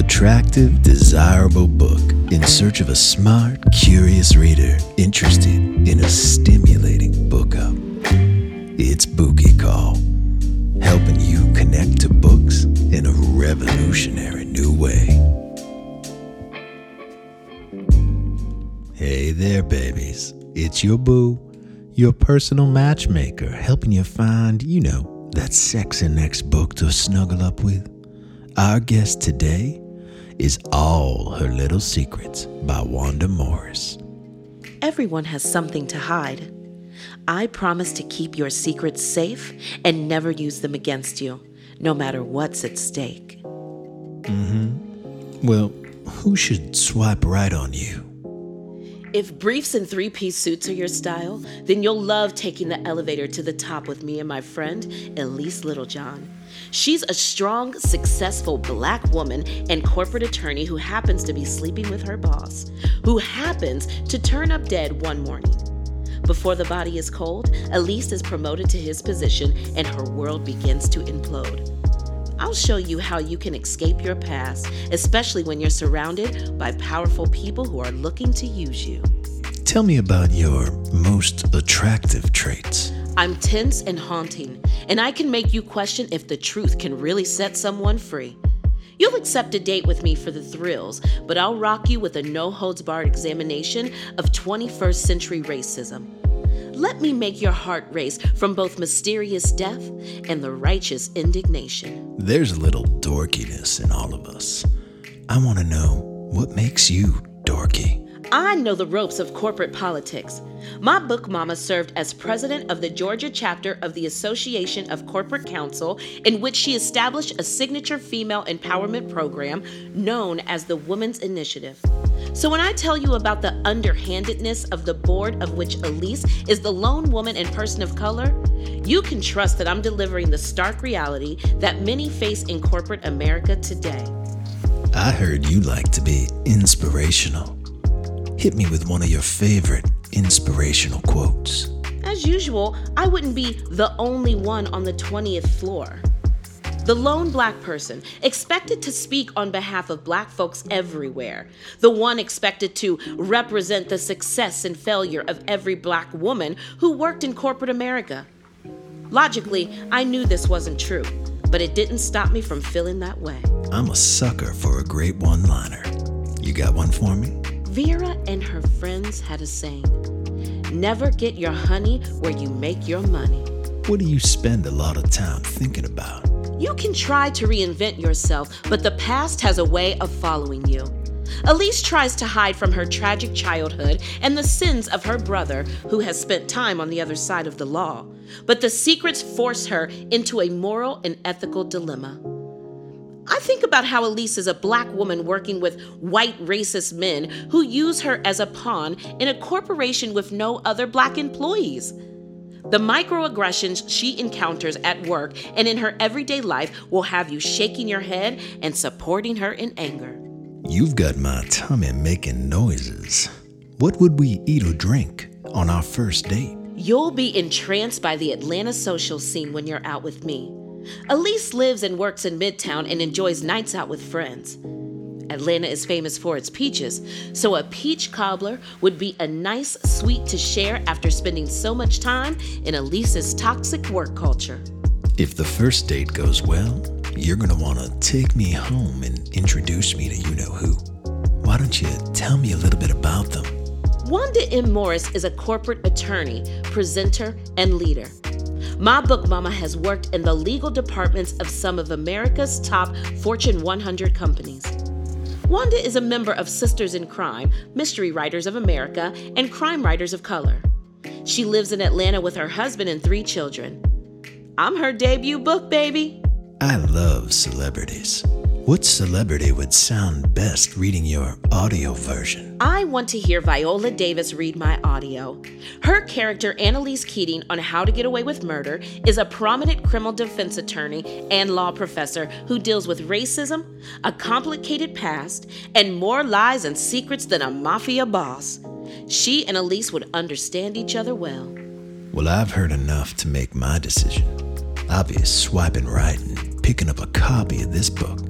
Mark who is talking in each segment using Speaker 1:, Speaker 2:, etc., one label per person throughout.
Speaker 1: attractive, desirable book in search of a smart, curious reader interested in a stimulating book up. It's Bookie Call, helping you connect to books in a revolutionary new way. Hey there, babies. It's your boo, your personal matchmaker, helping you find, you know, that sexy next book to snuggle up with. Our guest today is All Her Little Secrets by Wanda Morris.
Speaker 2: Everyone has something to hide. I promise to keep your secrets safe and never use them against you, no matter what's at stake. Mm hmm.
Speaker 1: Well, who should swipe right on you?
Speaker 2: If briefs and three piece suits are your style, then you'll love taking the elevator to the top with me and my friend, Elise Littlejohn. She's a strong, successful black woman and corporate attorney who happens to be sleeping with her boss, who happens to turn up dead one morning. Before the body is cold, Elise is promoted to his position and her world begins to implode. I'll show you how you can escape your past, especially when you're surrounded by powerful people who are looking to use you.
Speaker 1: Tell me about your most attractive traits.
Speaker 2: I'm tense and haunting, and I can make you question if the truth can really set someone free. You'll accept a date with me for the thrills, but I'll rock you with a no holds barred examination of 21st century racism. Let me make your heart race from both mysterious death and the righteous indignation.
Speaker 1: There's a little dorkiness in all of us. I want to know what makes you dorky.
Speaker 2: I know the ropes of corporate politics. My book mama served as president of the Georgia chapter of the Association of Corporate Counsel, in which she established a signature female empowerment program known as the Women's Initiative. So when I tell you about the underhandedness of the board of which Elise is the lone woman and person of color, you can trust that I'm delivering the stark reality that many face in corporate America today.
Speaker 1: I heard you like to be inspirational. Hit me with one of your favorite inspirational quotes.
Speaker 2: As usual, I wouldn't be the only one on the 20th floor. The lone black person, expected to speak on behalf of black folks everywhere. The one expected to represent the success and failure of every black woman who worked in corporate America. Logically, I knew this wasn't true, but it didn't stop me from feeling that way.
Speaker 1: I'm a sucker for a great one liner. You got one for me?
Speaker 2: Vera and her friends had a saying Never get your honey where you make your money.
Speaker 1: What do you spend a lot of time thinking about?
Speaker 2: You can try to reinvent yourself, but the past has a way of following you. Elise tries to hide from her tragic childhood and the sins of her brother, who has spent time on the other side of the law. But the secrets force her into a moral and ethical dilemma. I think about how Elise is a black woman working with white racist men who use her as a pawn in a corporation with no other black employees. The microaggressions she encounters at work and in her everyday life will have you shaking your head and supporting her in anger.
Speaker 1: You've got my tummy making noises. What would we eat or drink on our first date?
Speaker 2: You'll be entranced by the Atlanta social scene when you're out with me. Elise lives and works in Midtown and enjoys nights out with friends. Atlanta is famous for its peaches, so a peach cobbler would be a nice sweet to share after spending so much time in Elise's toxic work culture.
Speaker 1: If the first date goes well, you're gonna wanna take me home and introduce me to you know who. Why don't you tell me a little bit about them?
Speaker 2: Wanda M. Morris is a corporate attorney, presenter, and leader. My book mama has worked in the legal departments of some of America's top Fortune 100 companies. Wanda is a member of Sisters in Crime, Mystery Writers of America, and Crime Writers of Color. She lives in Atlanta with her husband and three children. I'm her debut book, baby.
Speaker 1: I love celebrities. What celebrity would sound best reading your audio version?
Speaker 2: I want to hear Viola Davis read my audio. Her character, Annalise Keating, on How to Get Away with Murder, is a prominent criminal defense attorney and law professor who deals with racism, a complicated past, and more lies and secrets than a mafia boss. She and Elise would understand each other well.
Speaker 1: Well, I've heard enough to make my decision. I'll be swiping right and picking up a copy of this book.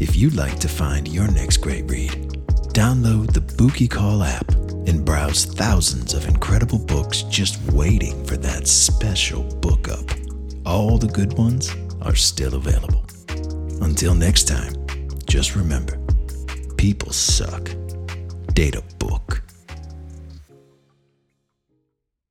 Speaker 1: If you'd like to find your next great read, download the Bookie Call app and browse thousands of incredible books just waiting for that special book up. All the good ones are still available. Until next time, just remember people suck. Data book.